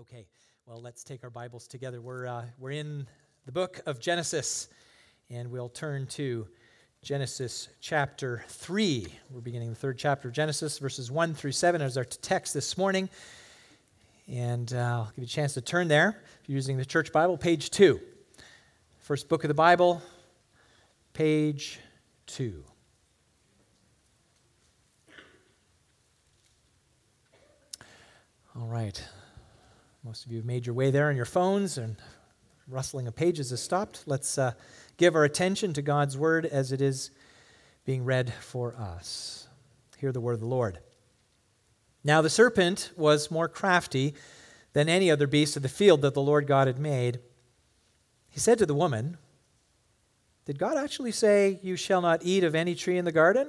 Okay, well, let's take our Bibles together. We're, uh, we're in the book of Genesis, and we'll turn to Genesis chapter 3. We're beginning the third chapter of Genesis, verses 1 through 7 as our text this morning. And uh, I'll give you a chance to turn there. If you're using the church Bible, page 2. First book of the Bible, page 2. All right. Most of you have made your way there on your phones, and rustling of pages has stopped. Let's uh, give our attention to God's word as it is being read for us. Hear the word of the Lord. Now the serpent was more crafty than any other beast of the field that the Lord God had made. He said to the woman, Did God actually say, You shall not eat of any tree in the garden?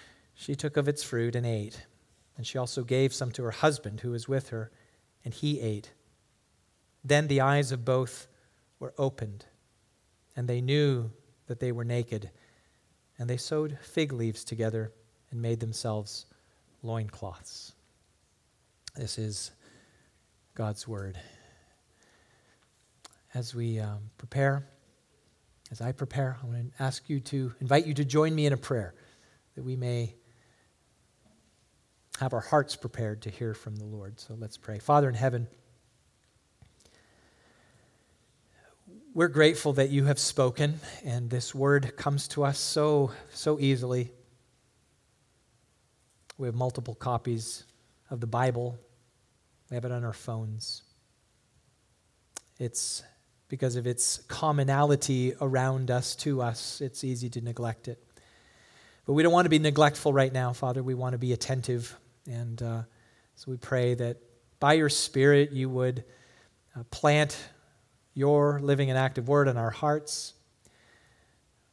she took of its fruit and ate. And she also gave some to her husband who was with her, and he ate. Then the eyes of both were opened, and they knew that they were naked. And they sewed fig leaves together and made themselves loincloths. This is God's word. As we um, prepare, as I prepare, I want to ask you to invite you to join me in a prayer that we may have our hearts prepared to hear from the Lord. So let's pray. Father in heaven, we're grateful that you have spoken and this word comes to us so so easily. We have multiple copies of the Bible. We have it on our phones. It's because of its commonality around us to us, it's easy to neglect it. But we don't want to be neglectful right now, Father. We want to be attentive and uh, so we pray that by your Spirit you would uh, plant your living and active word in our hearts.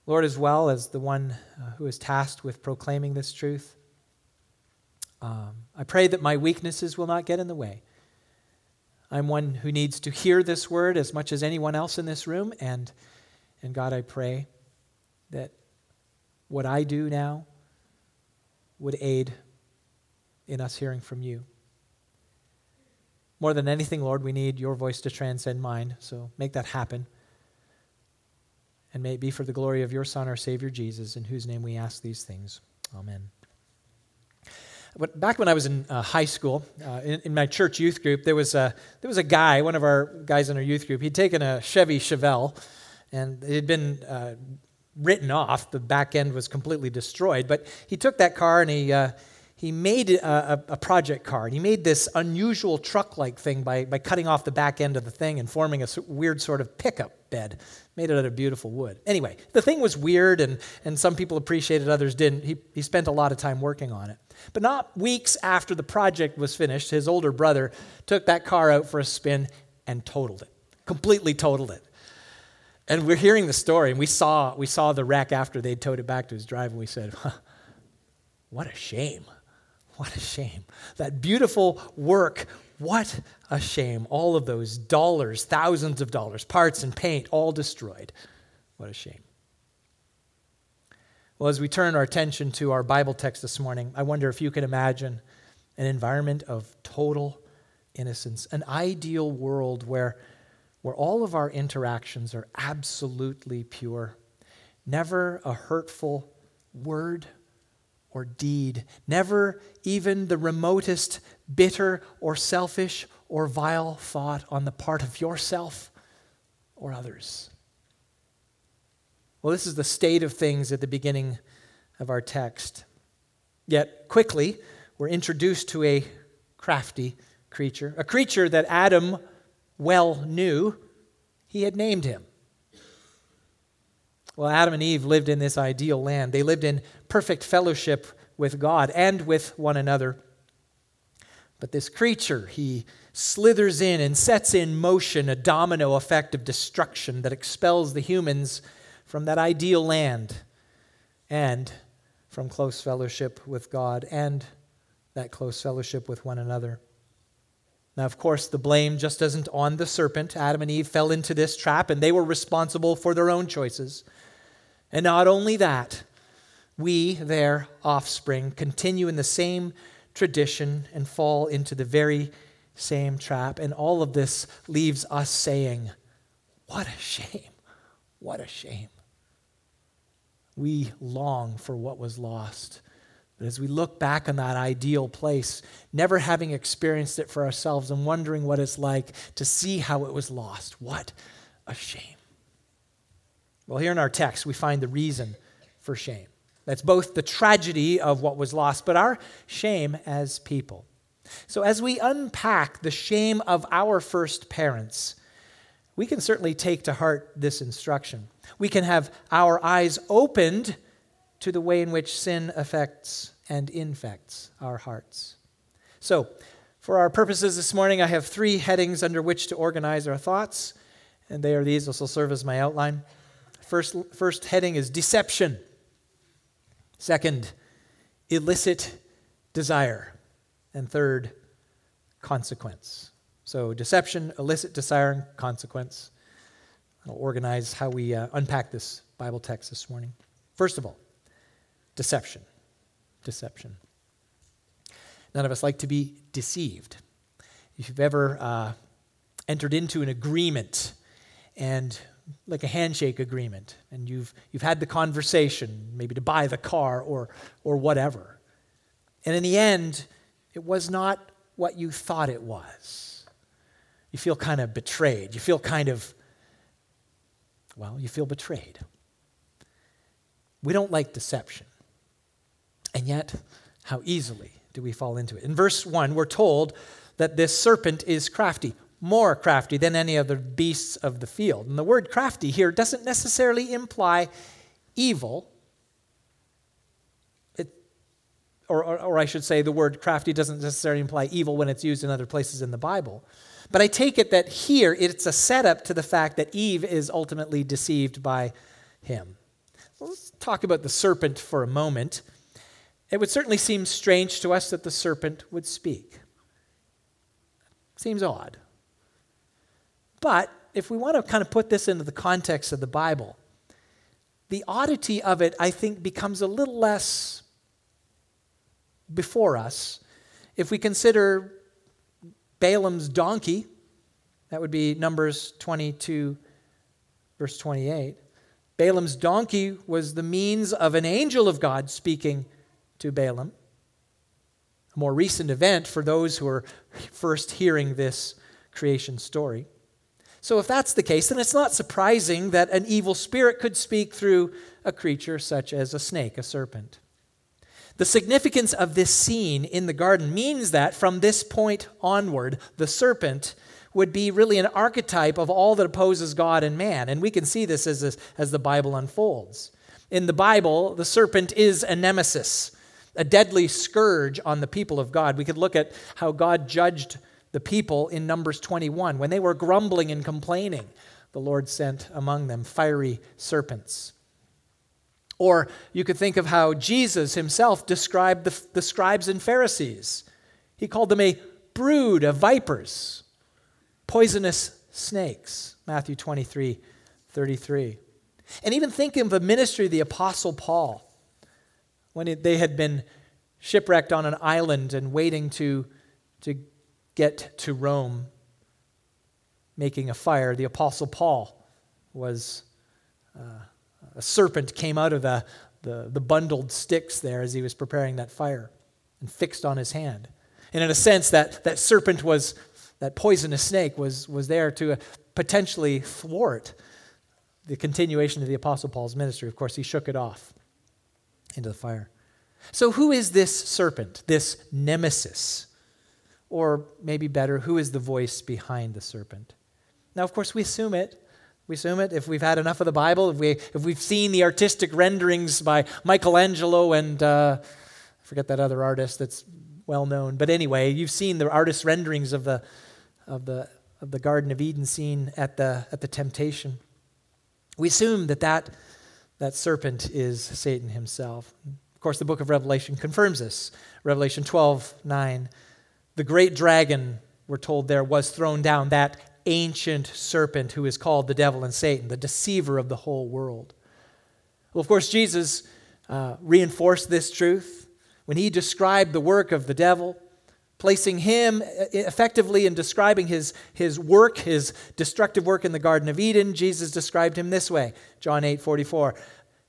Lord, as well as the one uh, who is tasked with proclaiming this truth, um, I pray that my weaknesses will not get in the way. I'm one who needs to hear this word as much as anyone else in this room, and, and God, I pray that what I do now would aid in us hearing from you. More than anything, Lord, we need your voice to transcend mine, so make that happen. And may it be for the glory of your Son, our Savior Jesus, in whose name we ask these things. Amen. But back when I was in uh, high school, uh, in, in, my church youth group, there was, a, there was a guy, one of our guys in our youth group, he'd taken a Chevy Chevelle, and it had been uh, written off. The back end was completely destroyed. But he took that car and he, uh, he made a, a, project car. And he made this unusual truck like thing by, by cutting off the back end of the thing and forming a weird sort of pickup bed. Made it out of beautiful wood. Anyway, the thing was weird, and, and some people appreciated, others didn't. He, he spent a lot of time working on it. But not weeks after the project was finished, his older brother took that car out for a spin and totaled it, completely totaled it. And we're hearing the story, and we saw, we saw the wreck after they'd towed it back to his drive, and we said, huh, What a shame. What a shame. That beautiful work, what a shame. All of those dollars, thousands of dollars, parts and paint, all destroyed. What a shame. Well, as we turn our attention to our Bible text this morning, I wonder if you can imagine an environment of total innocence, an ideal world where, where all of our interactions are absolutely pure, never a hurtful word or deed, never even the remotest bitter or selfish or vile thought on the part of yourself or others. Well, this is the state of things at the beginning of our text. Yet, quickly, we're introduced to a crafty creature, a creature that Adam well knew. He had named him. Well, Adam and Eve lived in this ideal land. They lived in perfect fellowship with God and with one another. But this creature, he slithers in and sets in motion a domino effect of destruction that expels the humans from that ideal land and from close fellowship with God and that close fellowship with one another. Now, of course, the blame just isn't on the serpent. Adam and Eve fell into this trap, and they were responsible for their own choices. And not only that, we, their offspring, continue in the same tradition and fall into the very same trap. And all of this leaves us saying, What a shame! What a shame. We long for what was lost. But as we look back on that ideal place, never having experienced it for ourselves and wondering what it's like to see how it was lost, what a shame. Well, here in our text, we find the reason for shame. That's both the tragedy of what was lost, but our shame as people. So, as we unpack the shame of our first parents, we can certainly take to heart this instruction. We can have our eyes opened to the way in which sin affects and infects our hearts. So, for our purposes this morning, I have three headings under which to organize our thoughts, and they are these. This will serve as my outline. First, first heading is deception. Second, illicit desire. And third, consequence. So, deception, illicit desire, and consequence. I'll organize how we uh, unpack this Bible text this morning. First of all, deception. Deception. None of us like to be deceived. If you've ever uh, entered into an agreement and like a handshake agreement, and you've, you've had the conversation, maybe to buy the car or, or whatever. And in the end, it was not what you thought it was. You feel kind of betrayed. You feel kind of, well, you feel betrayed. We don't like deception. And yet, how easily do we fall into it? In verse 1, we're told that this serpent is crafty more crafty than any other beasts of the field. And the word crafty here doesn't necessarily imply evil. It, or, or, or, I should say, the word crafty doesn't necessarily imply evil when it's used in other places in the Bible. But I take it that here it's a setup to the fact that Eve is ultimately deceived by him. Let's talk about the serpent for a moment. It would certainly seem strange to us that the serpent would speak. Seems odd. But if we want to kind of put this into the context of the Bible, the oddity of it, I think, becomes a little less before us if we consider Balaam's donkey. That would be Numbers 22, verse 28. Balaam's donkey was the means of an angel of God speaking to Balaam. A more recent event for those who are first hearing this creation story. So, if that's the case, then it's not surprising that an evil spirit could speak through a creature such as a snake, a serpent. The significance of this scene in the garden means that from this point onward, the serpent would be really an archetype of all that opposes God and man. And we can see this as, as the Bible unfolds. In the Bible, the serpent is a nemesis, a deadly scourge on the people of God. We could look at how God judged the people in Numbers 21. When they were grumbling and complaining, the Lord sent among them fiery serpents. Or you could think of how Jesus himself described the, the scribes and Pharisees. He called them a brood of vipers, poisonous snakes. Matthew 23 33. And even think of the ministry of the Apostle Paul when they had been shipwrecked on an island and waiting to, to get to Rome making a fire. The Apostle Paul was, uh, a serpent came out of the, the, the bundled sticks there as he was preparing that fire and fixed on his hand. And in a sense, that, that serpent was, that poisonous snake was, was there to potentially thwart the continuation of the Apostle Paul's ministry. Of course, he shook it off into the fire. So, who is this serpent, this nemesis? Or maybe better, who is the voice behind the serpent? Now, of course, we assume it. We assume it if we've had enough of the Bible, if, we, if we've seen the artistic renderings by Michelangelo and uh, I forget that other artist that's well known. But anyway, you've seen the artist renderings of the, of the, of the Garden of Eden scene at the, at the temptation, we assume that, that that serpent is Satan himself. Of course, the book of Revelation confirms this. Revelation 12 9. The great dragon, we're told there, was thrown down, that ancient serpent who is called the devil and Satan, the deceiver of the whole world. Well, of course, Jesus uh, reinforced this truth when he described the work of the devil, placing him uh, effectively in describing his, his work, his destructive work in the Garden of Eden. Jesus described him this way John 8 44.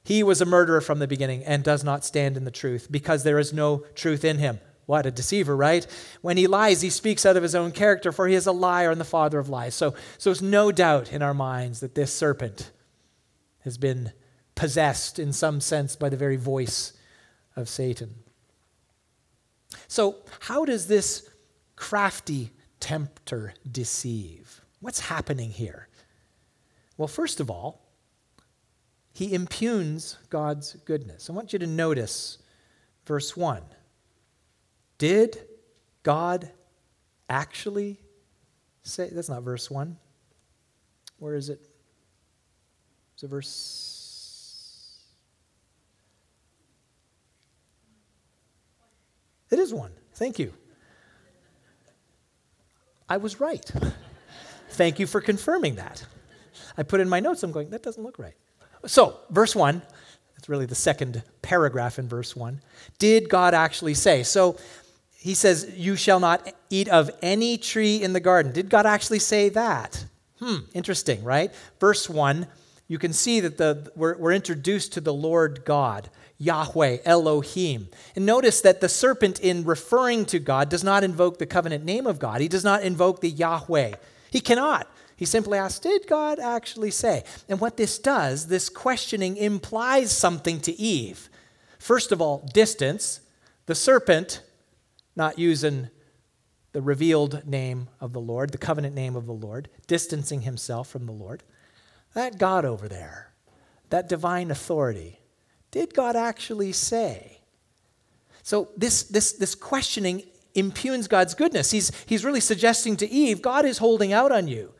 He was a murderer from the beginning and does not stand in the truth because there is no truth in him. What a deceiver, right? When he lies, he speaks out of his own character, for he is a liar and the father of lies. So, so it's no doubt in our minds that this serpent has been possessed in some sense by the very voice of Satan. So, how does this crafty tempter deceive? What's happening here? Well, first of all, he impugns God's goodness. I want you to notice verse 1. Did God actually say? That's not verse 1. Where is it? Is it verse? It is 1. Thank you. I was right. Thank you for confirming that. I put in my notes, I'm going, that doesn't look right. So, verse 1, that's really the second paragraph in verse 1. Did God actually say? So, he says, You shall not eat of any tree in the garden. Did God actually say that? Hmm, interesting, right? Verse 1, you can see that the, we're, we're introduced to the Lord God, Yahweh, Elohim. And notice that the serpent, in referring to God, does not invoke the covenant name of God. He does not invoke the Yahweh. He cannot. He simply asks, Did God actually say? And what this does, this questioning implies something to Eve. First of all, distance. The serpent not using the revealed name of the Lord, the covenant name of the Lord, distancing himself from the Lord. That God over there, that divine authority, did God actually say? So this, this, this questioning impugns God's goodness. He's, he's really suggesting to Eve, God is holding out on you.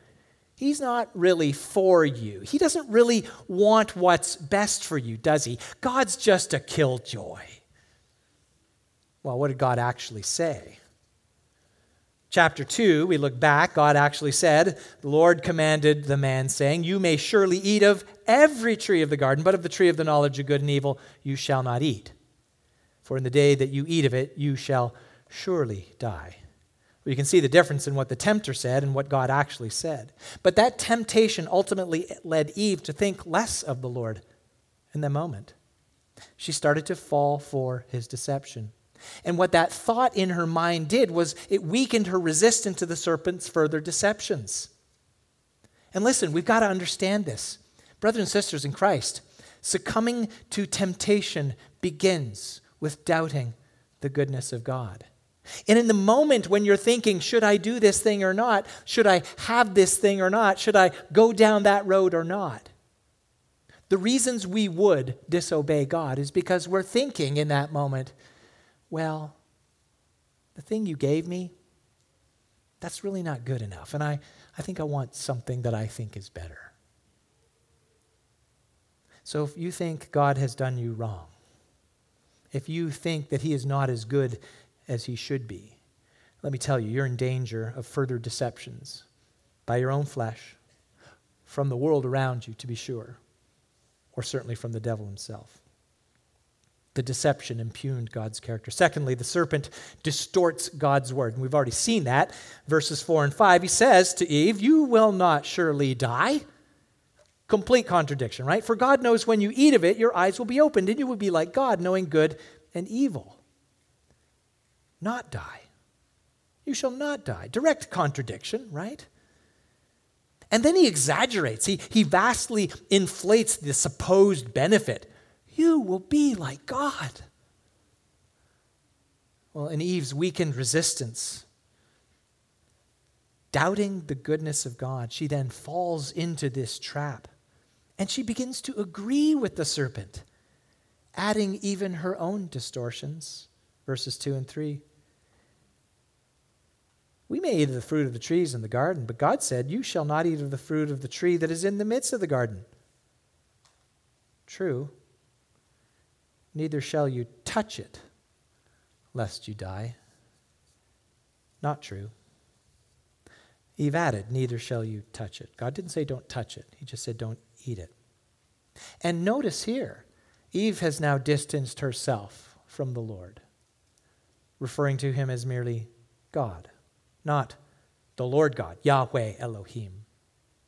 He's not really for you. He doesn't really want what's best for you, does he? God's just a killjoy. Well, what did God actually say? Chapter 2, we look back, God actually said, The Lord commanded the man, saying, You may surely eat of every tree of the garden, but of the tree of the knowledge of good and evil you shall not eat. For in the day that you eat of it, you shall surely die. Well, you can see the difference in what the tempter said and what God actually said. But that temptation ultimately led Eve to think less of the Lord in the moment. She started to fall for his deception. And what that thought in her mind did was it weakened her resistance to the serpent's further deceptions. And listen, we've got to understand this. Brothers and sisters in Christ, succumbing to temptation begins with doubting the goodness of God. And in the moment when you're thinking, should I do this thing or not? Should I have this thing or not? Should I go down that road or not? The reasons we would disobey God is because we're thinking in that moment, well, the thing you gave me, that's really not good enough. And I, I think I want something that I think is better. So if you think God has done you wrong, if you think that He is not as good as He should be, let me tell you, you're in danger of further deceptions by your own flesh, from the world around you, to be sure, or certainly from the devil himself the deception impugned God's character. Secondly, the serpent distorts God's word. And we've already seen that. Verses 4 and 5, he says to Eve, You will not surely die. Complete contradiction, right? For God knows when you eat of it, your eyes will be opened, and you will be like God, knowing good and evil. Not die. You shall not die. Direct contradiction, right? And then he exaggerates. He, he vastly inflates the supposed benefit you will be like God. Well, in Eve's weakened resistance, doubting the goodness of God, she then falls into this trap. And she begins to agree with the serpent, adding even her own distortions. Verses 2 and 3. We may eat of the fruit of the trees in the garden, but God said, You shall not eat of the fruit of the tree that is in the midst of the garden. True. Neither shall you touch it, lest you die. Not true. Eve added, Neither shall you touch it. God didn't say don't touch it, He just said don't eat it. And notice here, Eve has now distanced herself from the Lord, referring to him as merely God, not the Lord God, Yahweh Elohim.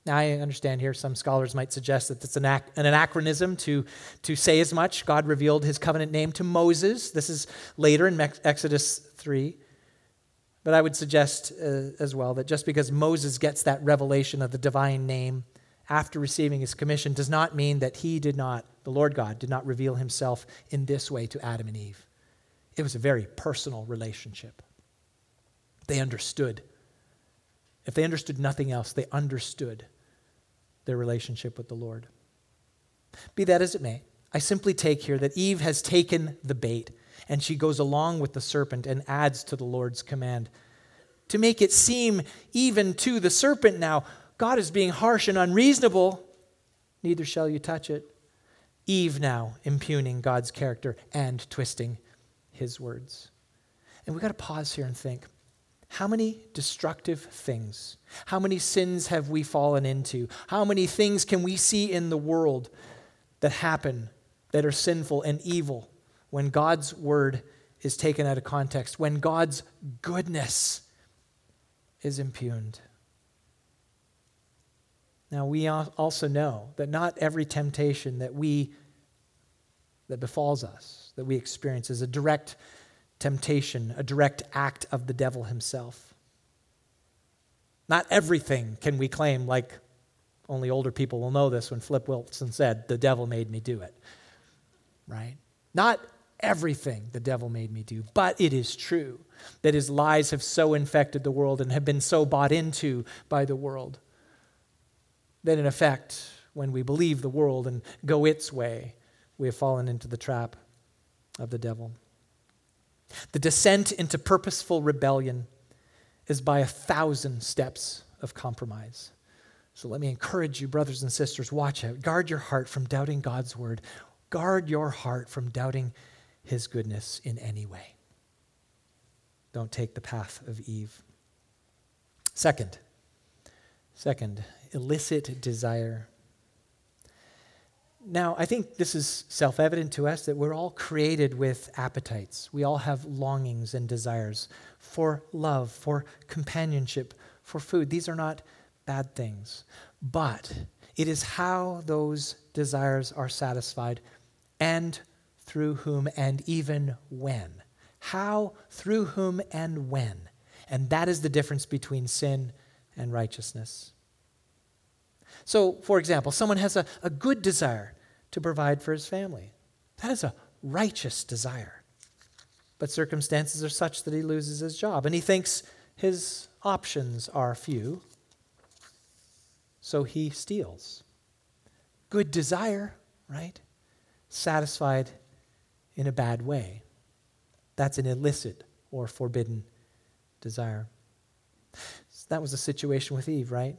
Now, I understand here some scholars might suggest that it's an, an, anachronism to, to say as much. God revealed his covenant name to Moses. This is later in Exodus 3. But I would suggest uh, as well that just because Moses gets that revelation of the divine name after receiving his commission does not mean that he did not, the Lord God, did not reveal himself in this way to Adam and Eve. It was a very personal relationship. They understood. If they understood nothing else, they understood their relationship with the Lord. Be that as it may, I simply take here that Eve has taken the bait and she goes along with the serpent and adds to the Lord's command. To make it seem even to the serpent now, God is being harsh and unreasonable. Neither shall you touch it. Eve now impugning God's character and twisting his words. And we've got to pause here and think how many destructive things, how many sins have we fallen into? How many things can we see in the world that happen that are sinful and evil when God's word is taken out of context, when God's goodness is impugned? Now, we also know that not every temptation that we that befalls us, that we experience, is a direct temptation, a direct act of the devil himself. Not everything can we claim, like only older people will know this when Flip Wilson said, The devil made me do it. Right? Not everything the devil made me do, but it is true that his lies have so infected the world and have been so bought into by the world that, in effect, when we believe the world and go its way, we have fallen into the trap of the devil. The descent into purposeful rebellion is by a thousand steps of compromise. So let me encourage you, brothers and sisters, watch out. Guard your heart from doubting God's word. Guard your heart from doubting his goodness in any way. Don't take the path of Eve. Second, second, illicit desire. Now, I think this is self evident to us that we're all created with appetites. We all have longings and desires for love, for companionship, for food. These are not bad things. But it is how those desires are satisfied and through whom and even when. How, through whom, and when. And that is the difference between sin and righteousness. So, for example, someone has a, a good desire to provide for his family. That is a righteous desire. But circumstances are such that he loses his job, and he thinks his options are few, so he steals. Good desire, right? Satisfied in a bad way. That's an illicit or forbidden desire. So that was the situation with Eve, right?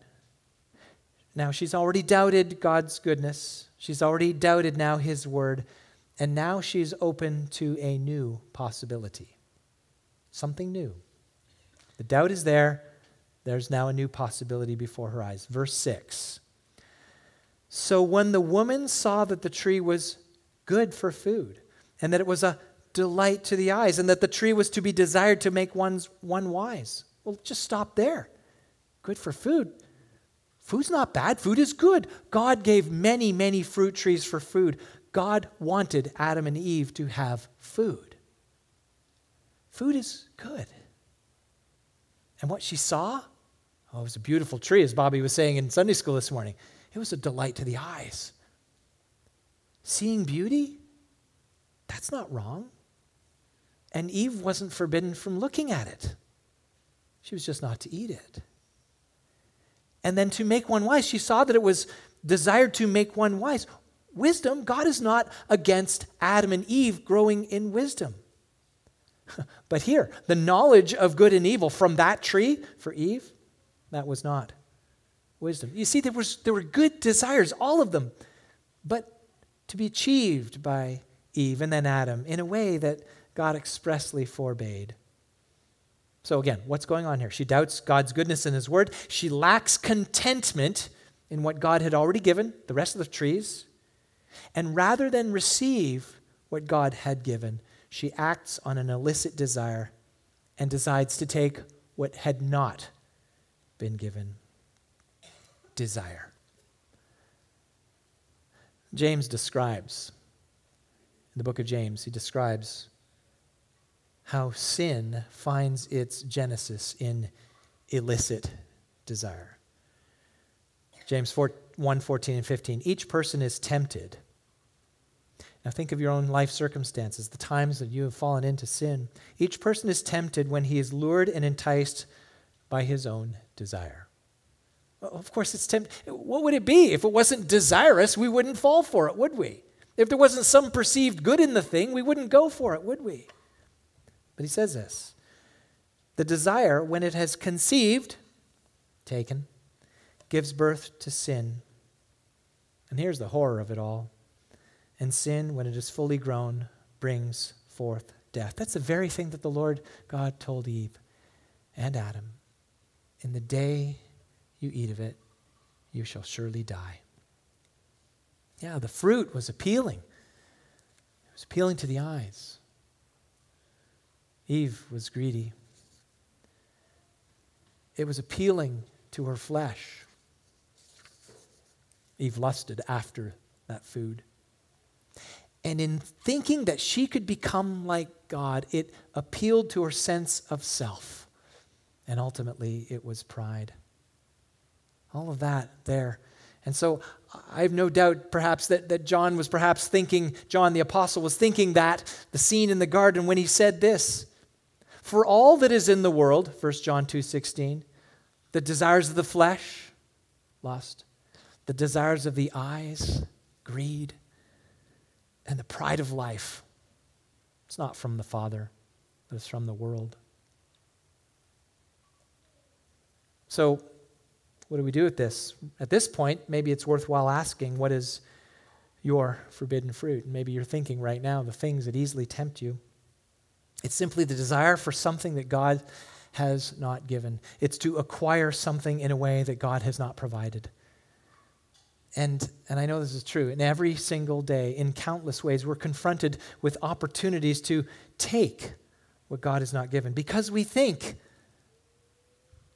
Now, she's already doubted God's goodness. She's already doubted now his word. And now she's open to a new possibility. Something new. The doubt is there. There's now a new possibility before her eyes. Verse 6. So when the woman saw that the tree was good for food, and that it was a delight to the eyes, and that the tree was to be desired to make one's, one wise. Well, just stop there. Good for food. Food's not bad, food is good. God gave many, many fruit trees for food. God wanted Adam and Eve to have food. Food is good. And what she saw, oh, it was a beautiful tree, as Bobby was saying in Sunday school this morning. It was a delight to the eyes. Seeing beauty, that's not wrong. And Eve wasn't forbidden from looking at it, she was just not to eat it and then to make one wise. She saw that it was desired to make one wise. Wisdom, God is not against Adam and Eve growing in wisdom. but here, the knowledge of good and evil from that tree for Eve, that was not wisdom. You see, there, was, there were good desires, all of them, but to be achieved by Eve and then Adam in a way that God expressly forbade. So, again, what's going on here? She doubts God's goodness in His Word. She lacks contentment in what God had already given, the rest of the trees. And rather than receive what God had given, she acts on an illicit desire and decides to take what had not been given desire. James describes, in the book of James, he describes how sin finds its genesis in illicit desire. James 4, 1 14 and 15. Each person is tempted. Now think of your own life circumstances, the times that you have fallen into sin. Each person is tempted when he is lured and enticed by his own desire. Of course, it's tempt. What would it be if it wasn't desirous? We wouldn't fall for it, would we? If there wasn't some perceived good in the thing, we wouldn't go for it, would we? But he says this the desire, when it has conceived, taken, gives birth to sin. And here's the horror of it all. And sin, when it is fully grown, brings forth death. That's the very thing that the Lord God told Eve and Adam. In the day you eat of it, you shall surely die. Yeah, the fruit was appealing. It was appealing to the eyes. Eve was greedy. It was appealing to her flesh. Eve lusted after that food. And in thinking that she could become like God, it appealed to her sense of self. And ultimately, it was pride. All of that there. And so I have no doubt perhaps that, that John was perhaps thinking, John the Apostle was thinking that, the scene in the garden when he said this. For all that is in the world, 1 John 2:16, the desires of the flesh, lust, the desires of the eyes, greed, and the pride of life. It's not from the Father, but it's from the world. So, what do we do with this? At this point, maybe it's worthwhile asking what is your forbidden fruit? Maybe you're thinking right now the things that easily tempt you. It's simply the desire for something that God has not given. It's to acquire something in a way that God has not provided. And, and I know this is true. In every single day, in countless ways, we're confronted with opportunities to take what God has not given because we think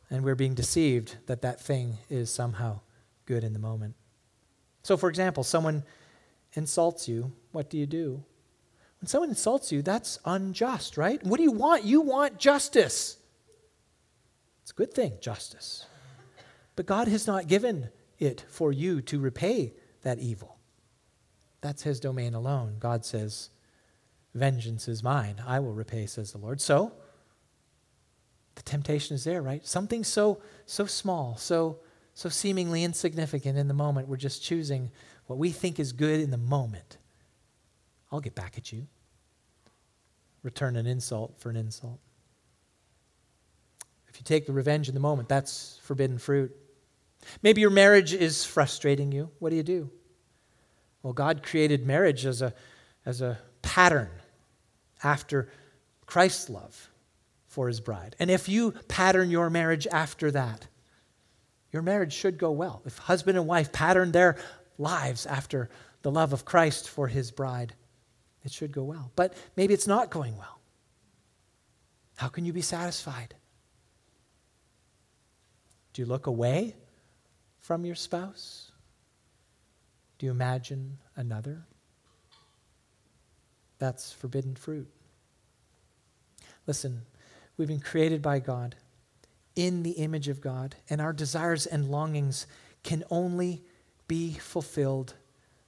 and we're being deceived that that thing is somehow good in the moment. So, for example, someone insults you, what do you do? When someone insults you, that's unjust, right? What do you want? You want justice. It's a good thing, justice. But God has not given it for you to repay that evil. That's his domain alone. God says, Vengeance is mine. I will repay, says the Lord. So, the temptation is there, right? Something so so small, so so seemingly insignificant in the moment. We're just choosing what we think is good in the moment. I'll get back at you. Return an insult for an insult. If you take the revenge in the moment, that's forbidden fruit. Maybe your marriage is frustrating you. What do you do? Well, God created marriage as a, as a pattern after Christ's love for his bride. And if you pattern your marriage after that, your marriage should go well. If husband and wife pattern their lives after the love of Christ for his bride, it should go well. But maybe it's not going well. How can you be satisfied? Do you look away from your spouse? Do you imagine another? That's forbidden fruit. Listen, we've been created by God in the image of God, and our desires and longings can only be fulfilled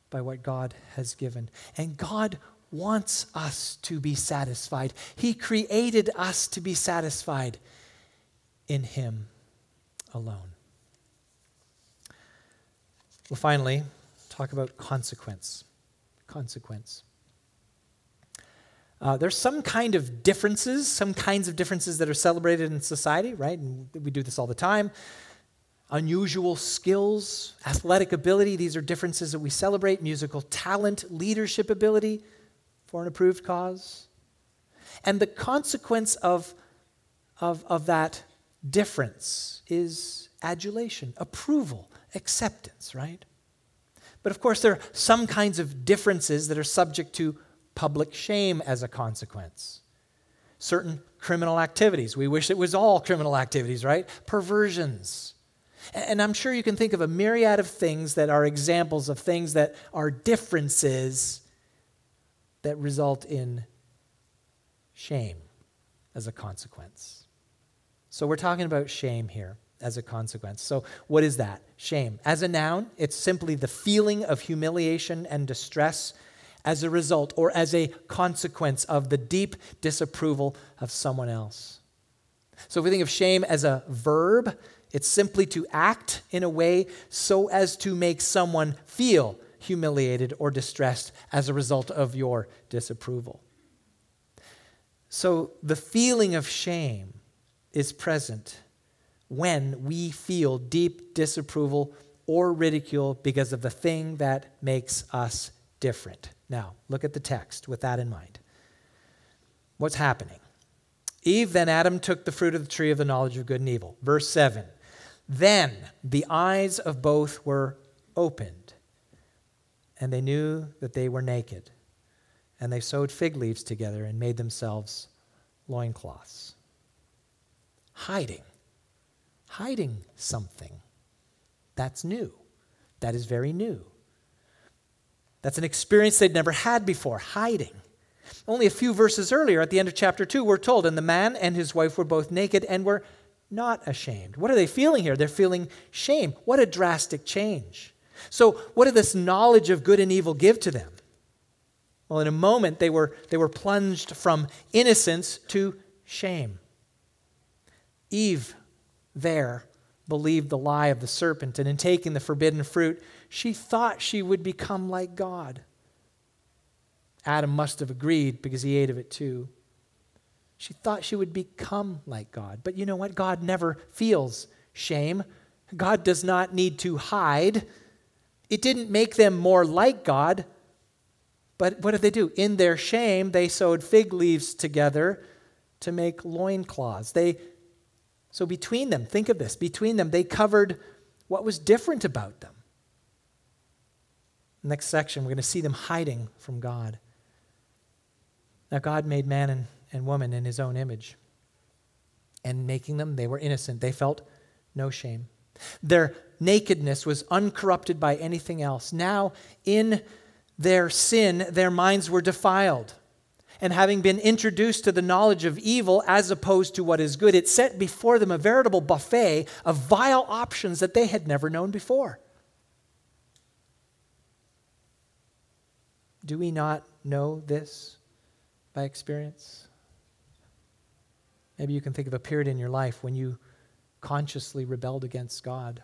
by what God has given. And God wants us to be satisfied. He created us to be satisfied in Him alone. We'll finally talk about consequence. Consequence. Uh, there's some kind of differences, some kinds of differences that are celebrated in society, right? And we do this all the time. Unusual skills, athletic ability, these are differences that we celebrate. Musical talent, leadership ability for an approved cause. And the consequence of, of, of that difference is adulation, approval, acceptance, right? But of course, there are some kinds of differences that are subject to public shame as a consequence. Certain criminal activities. We wish it was all criminal activities, right? Perversions. And I'm sure you can think of a myriad of things that are examples of things that are differences that result in shame as a consequence. So we're talking about shame here as a consequence. So, what is that? Shame. As a noun, it's simply the feeling of humiliation and distress as a result or as a consequence of the deep disapproval of someone else. So if we think of shame as a verb, it's simply to act in a way so as to make someone feel humiliated or distressed as a result of your disapproval. So the feeling of shame is present when we feel deep disapproval or ridicule because of the thing that makes us different. Now, look at the text with that in mind. What's happening? Eve, then Adam took the fruit of the tree of the knowledge of good and evil. Verse 7 Then the eyes of both were opened, and they knew that they were naked. And they sewed fig leaves together and made themselves loincloths. Hiding. Hiding something. That's new. That is very new. That's an experience they'd never had before, hiding. Only a few verses earlier, at the end of chapter 2, we're told, and the man and his wife were both naked and were not ashamed. What are they feeling here? They're feeling shame. What a drastic change. So, what did this knowledge of good and evil give to them? Well, in a moment, they were, they were plunged from innocence to shame. Eve, there, believed the lie of the serpent, and in taking the forbidden fruit, she thought she would become like God. Adam must have agreed because he ate of it too. She thought she would become like God. But you know what? God never feels shame. God does not need to hide. It didn't make them more like God. But what did they do? In their shame, they sewed fig leaves together to make loincloths. They so between them, think of this, between them they covered what was different about them. Next section, we're going to see them hiding from God. Now, God made man and, and woman in his own image. And making them, they were innocent. They felt no shame. Their nakedness was uncorrupted by anything else. Now, in their sin, their minds were defiled. And having been introduced to the knowledge of evil as opposed to what is good, it set before them a veritable buffet of vile options that they had never known before. Do we not know this by experience? Maybe you can think of a period in your life when you consciously rebelled against God.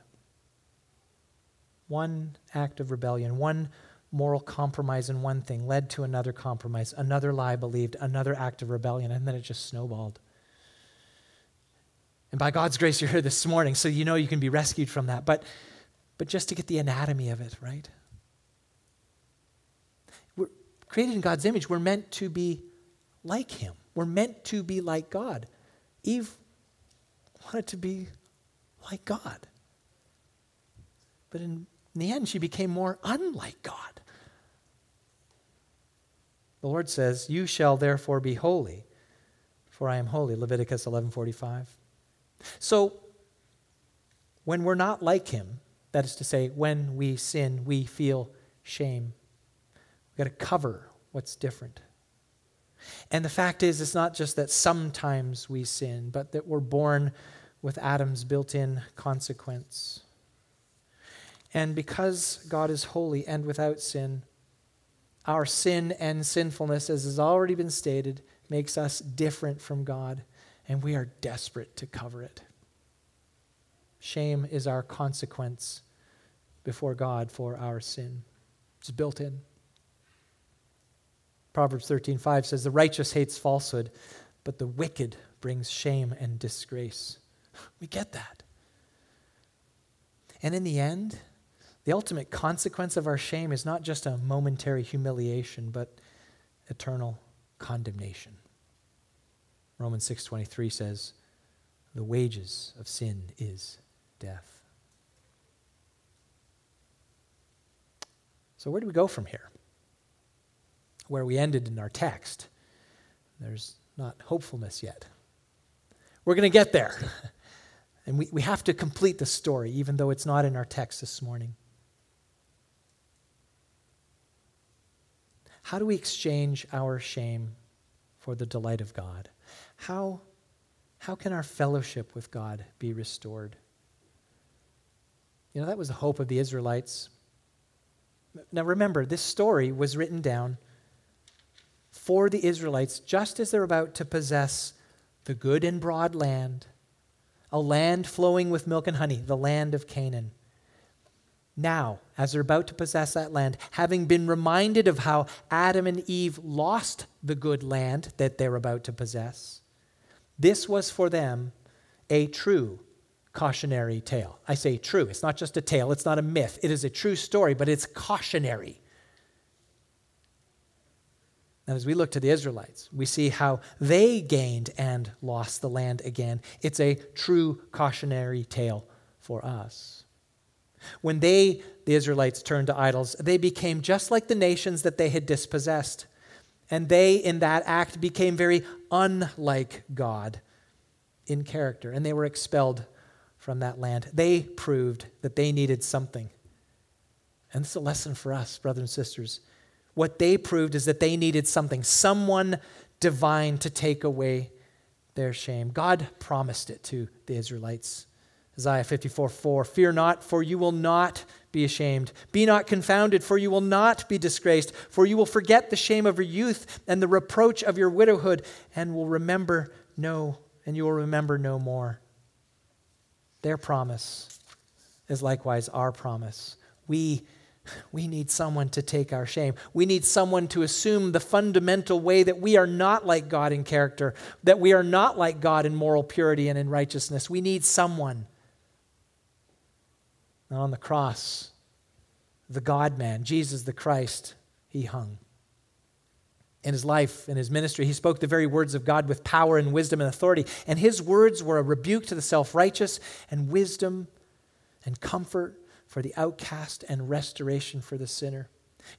One act of rebellion, one moral compromise in one thing led to another compromise, another lie believed, another act of rebellion, and then it just snowballed. And by God's grace, you're here this morning, so you know you can be rescued from that. But, but just to get the anatomy of it, right? We're created in God's image, we're meant to be like Him. We're meant to be like God. Eve wanted to be like God. But in, the end, she became more unlike God. The Lord says, You shall therefore be holy, for I am holy. Leviticus 11:45. So, when we're not like Him, that is to say, when we sin, we feel shame. We've got to cover what's different. And the fact is, it's not just that sometimes we sin, but that we're born with Adam's built in consequence. And because God is holy and without sin, our sin and sinfulness, as has already been stated, makes us different from God, and we are desperate to cover it. Shame is our consequence before God for our sin. It's built in. Proverbs 13:5 says, "The righteous hates falsehood, but the wicked brings shame and disgrace." We get that. And in the end, the ultimate consequence of our shame is not just a momentary humiliation, but eternal condemnation. Romans 6:23 says, "The wages of sin is death." So where do we go from here? Where we ended in our text. There's not hopefulness yet. We're going to get there. And we, we have to complete the story, even though it's not in our text this morning. How do we exchange our shame for the delight of God? How, how can our fellowship with God be restored? You know, that was the hope of the Israelites. Now remember, this story was written down for the Israelites just as they're about to possess the good and broad land, a land flowing with milk and honey, the land of Canaan. Now, as they're about to possess that land, having been reminded of how Adam and Eve lost the good land that they're about to possess, this was for them a true cautionary tale. I say true. It's not just a tale, it's not a myth. It is a true story, but it's cautionary. And as we look to the Israelites, we see how they gained and lost the land again. It's a true cautionary tale for us. When they, the Israelites, turned to idols, they became just like the nations that they had dispossessed. And they, in that act, became very unlike God in character, and they were expelled from that land. They proved that they needed something. And is a lesson for us, brothers and sisters. What they proved is that they needed something, someone divine to take away their shame. God promised it to the Israelites. Isaiah 54 4 Fear not, for you will not be ashamed. Be not confounded, for you will not be disgraced. For you will forget the shame of your youth and the reproach of your widowhood, and will remember no, and you will remember no more. Their promise is likewise our promise. We we need someone to take our shame. We need someone to assume the fundamental way that we are not like God in character, that we are not like God in moral purity and in righteousness. We need someone. And on the cross, the God man, Jesus the Christ, he hung. In his life, in his ministry, he spoke the very words of God with power and wisdom and authority. And his words were a rebuke to the self righteous and wisdom and comfort for the outcast and restoration for the sinner.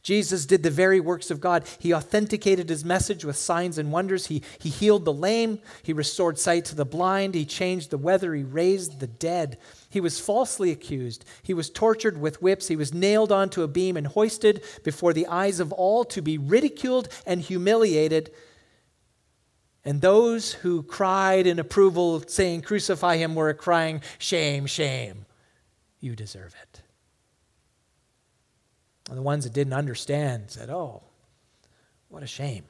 Jesus did the very works of God. He authenticated his message with signs and wonders. He, he healed the lame. He restored sight to the blind. He changed the weather. He raised the dead. He was falsely accused. He was tortured with whips. He was nailed onto a beam and hoisted before the eyes of all to be ridiculed and humiliated. And those who cried in approval, saying, Crucify him, were crying, Shame, shame. You deserve it. And the ones that didn't understand said, Oh, what a shame.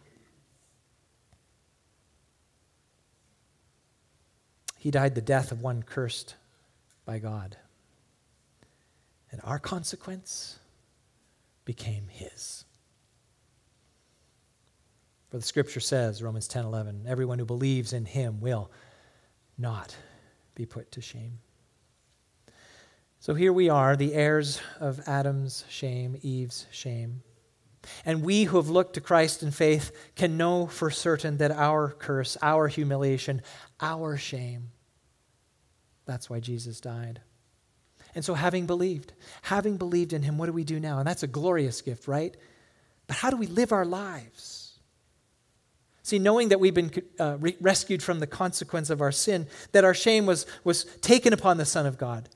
He died the death of one cursed by God. And our consequence became his. For the scripture says, Romans 10 11, everyone who believes in him will not be put to shame. So here we are, the heirs of Adam's shame, Eve's shame. And we who have looked to Christ in faith can know for certain that our curse, our humiliation, our shame, that's why Jesus died. And so, having believed, having believed in him, what do we do now? And that's a glorious gift, right? But how do we live our lives? See, knowing that we've been uh, re- rescued from the consequence of our sin, that our shame was, was taken upon the Son of God,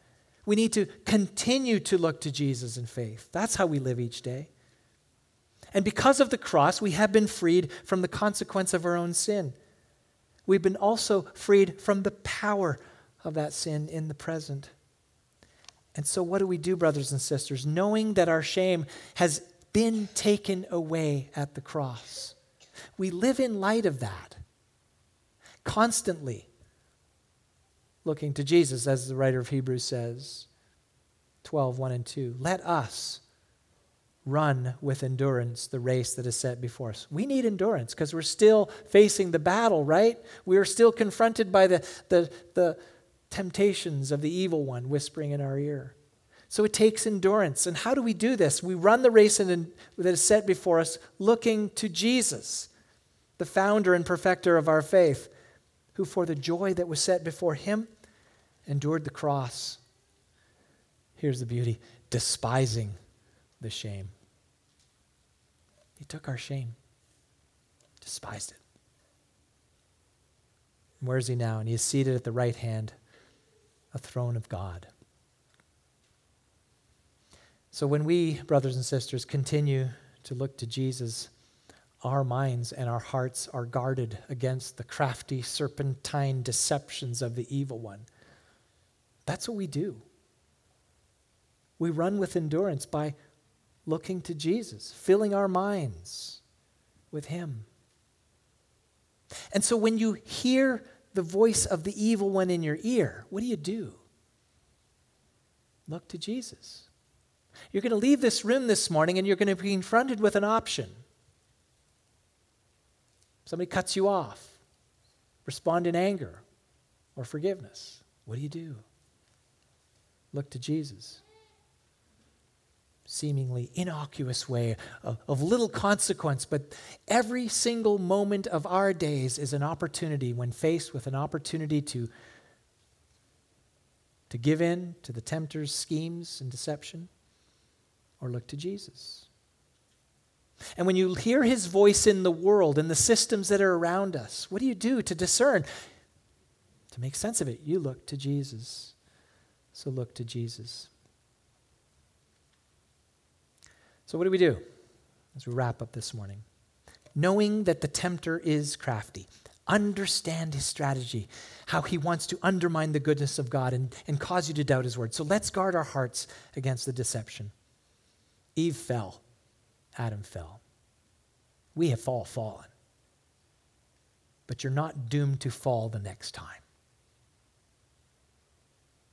we need to continue to look to Jesus in faith. That's how we live each day. And because of the cross, we have been freed from the consequence of our own sin. We've been also freed from the power of that sin in the present. And so, what do we do, brothers and sisters, knowing that our shame has been taken away at the cross? We live in light of that, constantly looking to Jesus, as the writer of Hebrews says 12, 1 and 2. Let us run with endurance the race that is set before us. We need endurance because we're still facing the battle, right? We are still confronted by the, the, the temptations of the evil one whispering in our ear. So it takes endurance. And how do we do this? We run the race in, that is set before us looking to Jesus, the founder and perfecter of our faith, who for the joy that was set before him endured the cross. Here's the beauty despising the shame. He took our shame, despised it. And where is he now? And he is seated at the right hand, a throne of God. So when we, brothers and sisters, continue to look to Jesus, our minds and our hearts are guarded against the crafty, serpentine deceptions of the evil one. That's what we do. We run with endurance by looking to Jesus, filling our minds with Him. And so when you hear the voice of the evil one in your ear, what do you do? Look to Jesus. You're going to leave this room this morning and you're going to be confronted with an option. Somebody cuts you off. Respond in anger or forgiveness. What do you do? Look to Jesus seemingly innocuous way of, of, little consequence, but every single moment of our days is an opportunity when faced with an opportunity to, to give in to the tempter's schemes and deception or look to Jesus. And when you hear his voice in the world, in the systems that are around us, what do you do to discern? To make sense of it, you look to Jesus. So look to Jesus. So, what do we do as we wrap up this morning? Knowing that the tempter is crafty, understand his strategy, how he wants to undermine the goodness of God and, and cause you to doubt his word. So, let's guard our hearts against the deception. Eve fell, Adam fell. We have all fallen. But you're not doomed to fall the next time.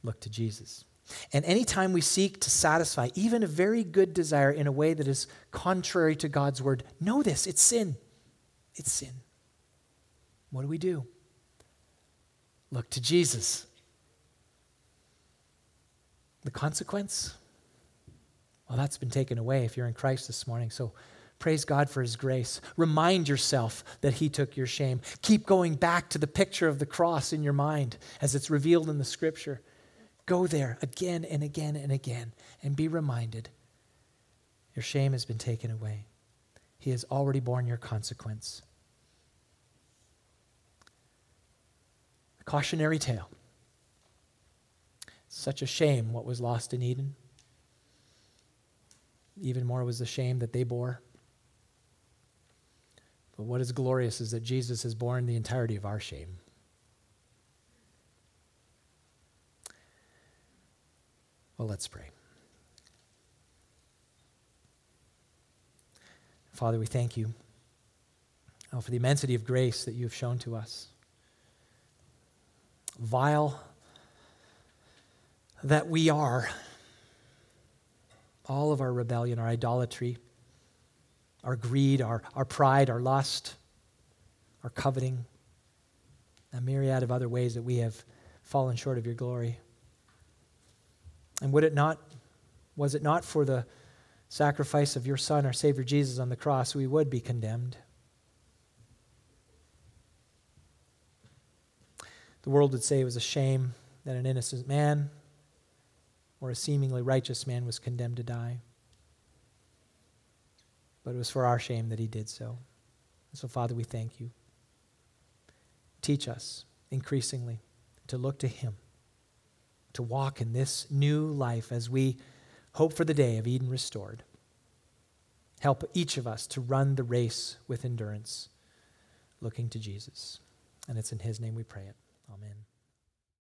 Look to Jesus. And anytime we seek to satisfy even a very good desire in a way that is contrary to God's word, know this it's sin. It's sin. What do we do? Look to Jesus. The consequence? Well, that's been taken away if you're in Christ this morning. So praise God for his grace. Remind yourself that he took your shame. Keep going back to the picture of the cross in your mind as it's revealed in the scripture. Go there again and again and again and be reminded your shame has been taken away. He has already borne your consequence. A cautionary tale. Such a shame what was lost in Eden. Even more was the shame that they bore. But what is glorious is that Jesus has borne the entirety of our shame. Well, let's pray. Father, we thank you oh, for the immensity of grace that you have shown to us. Vile that we are, all of our rebellion, our idolatry, our greed, our, our pride, our lust, our coveting, a myriad of other ways that we have fallen short of your glory. And would it not, was it not for the sacrifice of your Son, our Savior Jesus, on the cross, we would be condemned? The world would say it was a shame that an innocent man or a seemingly righteous man was condemned to die. But it was for our shame that he did so. And so, Father, we thank you. Teach us increasingly to look to him to walk in this new life as we hope for the day of Eden restored. Help each of us to run the race with endurance, looking to Jesus. And it's in his name we pray it. Amen.